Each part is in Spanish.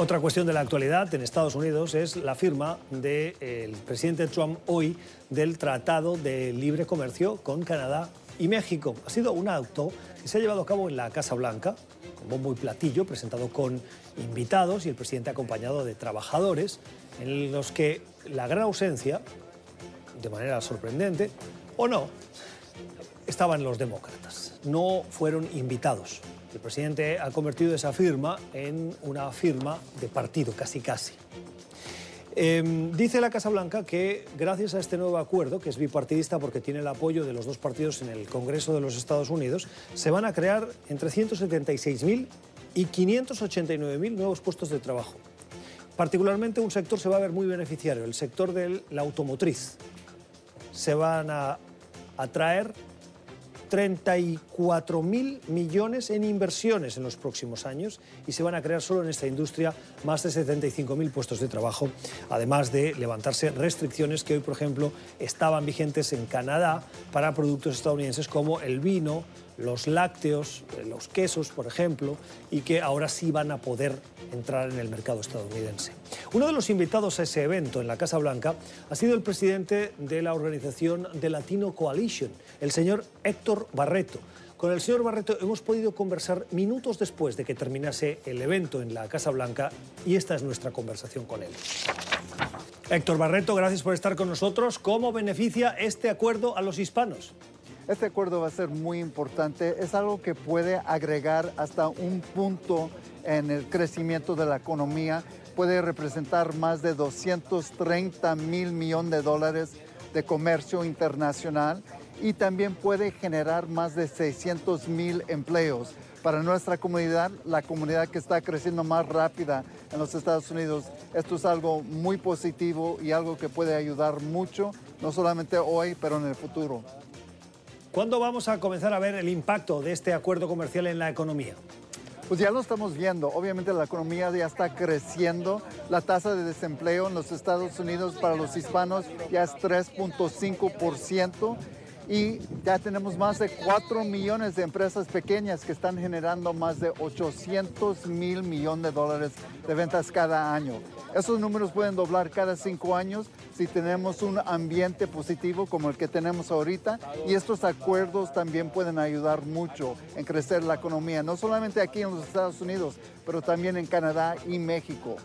Otra cuestión de la actualidad en Estados Unidos es la firma del presidente Trump hoy del Tratado de Libre Comercio con Canadá y México. Ha sido un acto que se ha llevado a cabo en la Casa Blanca, con bombo y platillo, presentado con invitados y el presidente acompañado de trabajadores, en los que la gran ausencia, de manera sorprendente, o no, estaban los demócratas. No fueron invitados. El presidente ha convertido esa firma en una firma de partido, casi casi. Em, dice la Casa Blanca que gracias a este nuevo acuerdo, que es bipartidista porque tiene el apoyo de los dos partidos en el Congreso de los Estados Unidos, se van a crear entre 176.000 y 589.000 nuevos puestos de trabajo. Particularmente un sector se va a ver muy beneficiario, el sector de la automotriz. Se van a atraer 34 mil millones en inversiones en los próximos años y se van a crear solo en esta industria más de 75 mil puestos de trabajo, además de levantarse restricciones que hoy, por ejemplo, estaban vigentes en Canadá para productos estadounidenses como el vino, los lácteos, eh, los quesos, por ejemplo, y que ahora sí van a poder entrar en el mercado estadounidense. Uno de los invitados a ese evento en la Casa Blanca ha sido el presidente de la organización de Latino Coalition, el señor Héctor Barreto. Con el señor Barreto hemos podido conversar minutos después de que terminase el evento en la Casa Blanca y esta es nuestra conversación con él. Héctor Barreto, gracias por estar con nosotros. ¿Cómo beneficia este acuerdo a los hispanos? Este acuerdo va a ser muy importante. Es algo que puede agregar hasta un punto en el crecimiento de la economía. Puede representar más de 230 mil millones de dólares de comercio internacional y también puede generar más de 600 mil empleos. Para nuestra comunidad, la comunidad que está creciendo más rápida en los Estados Unidos, esto es algo muy positivo y algo que puede ayudar mucho, no solamente hoy, pero en el futuro. ¿Cuándo vamos a comenzar a ver el impacto de este acuerdo comercial en la economía? Pues ya lo estamos viendo. Obviamente la economía ya está creciendo. La tasa de desempleo en los Estados Unidos para los hispanos ya es 3.5% y ya tenemos más de 4 millones de empresas pequeñas que están generando más de 800 mil millones de dólares de ventas cada año. Esos números pueden doblar cada cinco años si tenemos un ambiente positivo como el que tenemos ahorita y estos acuerdos también pueden ayudar mucho en crecer la economía, no solamente aquí en los Estados Unidos, pero también en Canadá y México.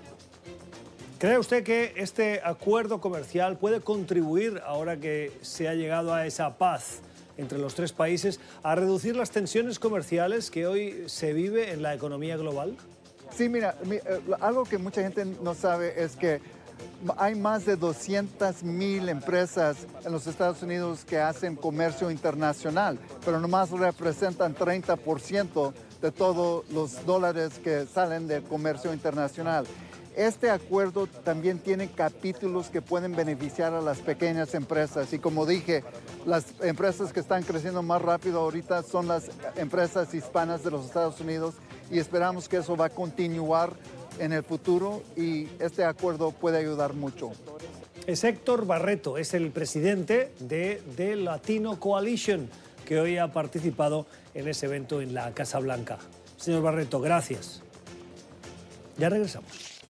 ¿Cree usted que este acuerdo comercial puede contribuir, ahora que se ha llegado a esa paz entre los tres países, a reducir las tensiones comerciales que hoy se vive en la economía global? Sí, mira, eh, algo que mucha gente no sabe es que hay más de 200 mil empresas en los Estados Unidos que hacen comercio internacional, pero nomás representan 30% de todos los dólares que salen del comercio internacional. Este acuerdo también tiene capítulos que pueden beneficiar a las pequeñas empresas y como dije, las empresas que están creciendo más rápido ahorita son las empresas hispanas de los Estados Unidos y esperamos que eso va a continuar en el futuro y este acuerdo puede ayudar mucho. Es Héctor Barreto, es el presidente de, The Latino Coalition que hoy ha participado en ese evento en la Casa Blanca. Señor Barreto, gracias. Ya regresamos.